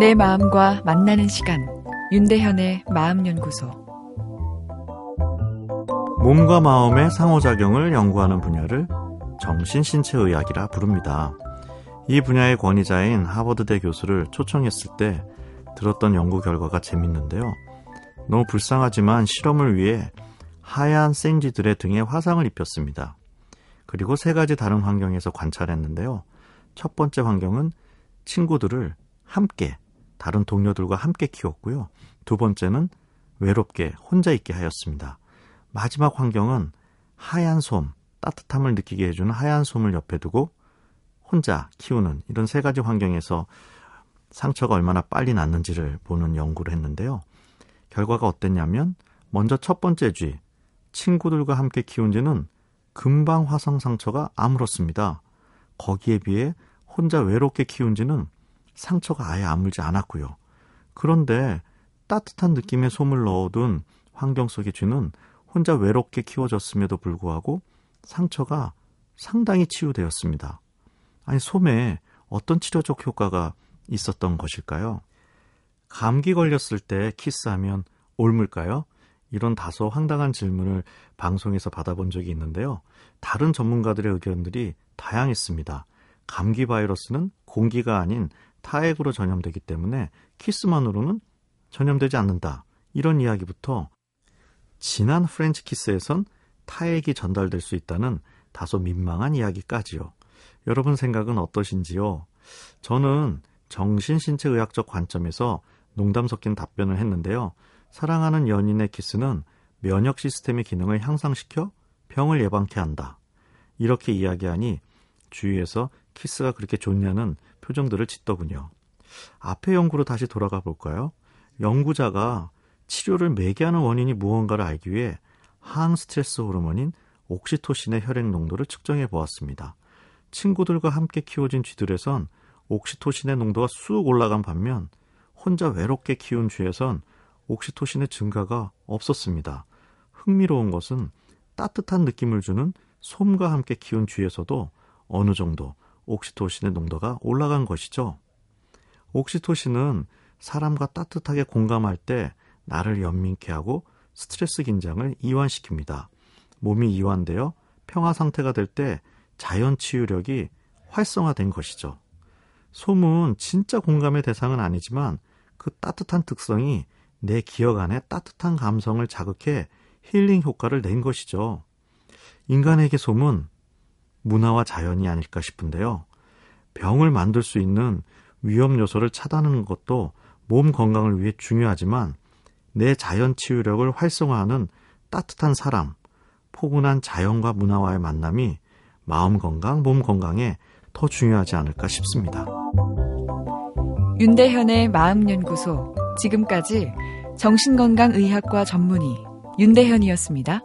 내 마음과 만나는 시간 윤대현의 마음연구소 몸과 마음의 상호작용을 연구하는 분야를 정신신체의학이라 부릅니다. 이 분야의 권위자인 하버드대 교수를 초청했을 때 들었던 연구 결과가 재밌는데요. 너무 불쌍하지만 실험을 위해 하얀 생쥐들의 등에 화상을 입혔습니다. 그리고 세 가지 다른 환경에서 관찰했는데요. 첫 번째 환경은 친구들을 함께 다른 동료들과 함께 키웠고요. 두 번째는 외롭게 혼자 있게 하였습니다. 마지막 환경은 하얀 솜, 따뜻함을 느끼게 해주는 하얀 솜을 옆에 두고 혼자 키우는 이런 세 가지 환경에서 상처가 얼마나 빨리 낫는지를 보는 연구를 했는데요. 결과가 어땠냐면 먼저 첫 번째 쥐, 친구들과 함께 키운 쥐는 금방 화상 상처가 아물었습니다. 거기에 비해 혼자 외롭게 키운 쥐는 상처가 아예 아물지 않았고요. 그런데 따뜻한 느낌의 솜을 넣어둔 환경 속의 쥐는 혼자 외롭게 키워졌음에도 불구하고 상처가 상당히 치유되었습니다. 아니, 솜에 어떤 치료적 효과가 있었던 것일까요? 감기 걸렸을 때 키스하면 옮을까요? 이런 다소 황당한 질문을 방송에서 받아본 적이 있는데요. 다른 전문가들의 의견들이 다양했습니다. 감기 바이러스는 공기가 아닌 타액으로 전염되기 때문에 키스만으로는 전염되지 않는다. 이런 이야기부터 진한 프렌치 키스에선 타액이 전달될 수 있다는 다소 민망한 이야기까지요. 여러분 생각은 어떠신지요? 저는 정신신체의학적 관점에서 농담 섞인 답변을 했는데요. 사랑하는 연인의 키스는 면역 시스템의 기능을 향상시켜 병을 예방케 한다. 이렇게 이야기하니 주위에서 키스가 그렇게 좋냐는 표정들을 짓더군요. 앞의 연구로 다시 돌아가 볼까요? 연구자가 치료를 매개 하는 원인이 무언가를 알기 위해 항 스트레스 호르몬인 옥시토신의 혈액 농도를 측정해 보았습니다. 친구들과 함께 키워진 쥐들에선 옥시토신의 농도가 쑥 올라간 반면 혼자 외롭게 키운 쥐에선 옥시토신의 증가가 없었습니다. 흥미로운 것은 따뜻한 느낌을 주는 솜과 함께 키운 쥐에서도 어느 정도 옥시토신의 농도가 올라간 것이죠. 옥시토신은 사람과 따뜻하게 공감할 때 나를 연민케 하고 스트레스 긴장을 이완시킵니다. 몸이 이완되어 평화 상태가 될 때 자연 치유력이 활성화된 것이죠. 솜은 진짜 공감의 대상은 아니지만 그 따뜻한 특성이 내 기억 안에 따뜻한 감성을 자극해 힐링 효과를 낸 것이죠. 인간에게 솜은 문화와 자연이 아닐까 싶은데요. 병을 만들 수 있는 위험 요소를 차단하는 것도 몸 건강을 위해 중요하지만 내 자연 치유력을 활성화하는 따뜻한 사람, 포근한 자연과 문화와의 만남이 마음 건강, 몸 건강에 더 중요하지 않을까 싶습니다. 윤대현의 마음연구소. 지금까지 정신건강의학과 전문의 윤대현이었습니다.